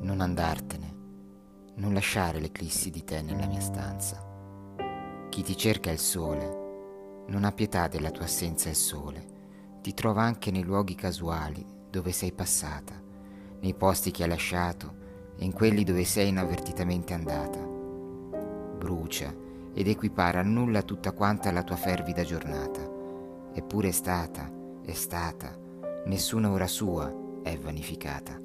Non andartene, non lasciare l'eclissi di te nella mia stanza. Chi ti cerca è il sole, non ha pietà della tua assenza il sole, ti trova anche nei luoghi casuali dove sei passata, nei posti che hai lasciato e in quelli dove sei inavvertitamente andata. Brucia ed equipara a nulla tutta quanta la tua fervida giornata. Eppure è stata, è stata, nessuna ora sua è vanificata.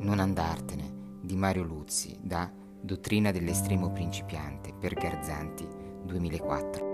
Non andartene di Mario Luzzi da Dottrina dell'estremo principiante per Garzanti 2004.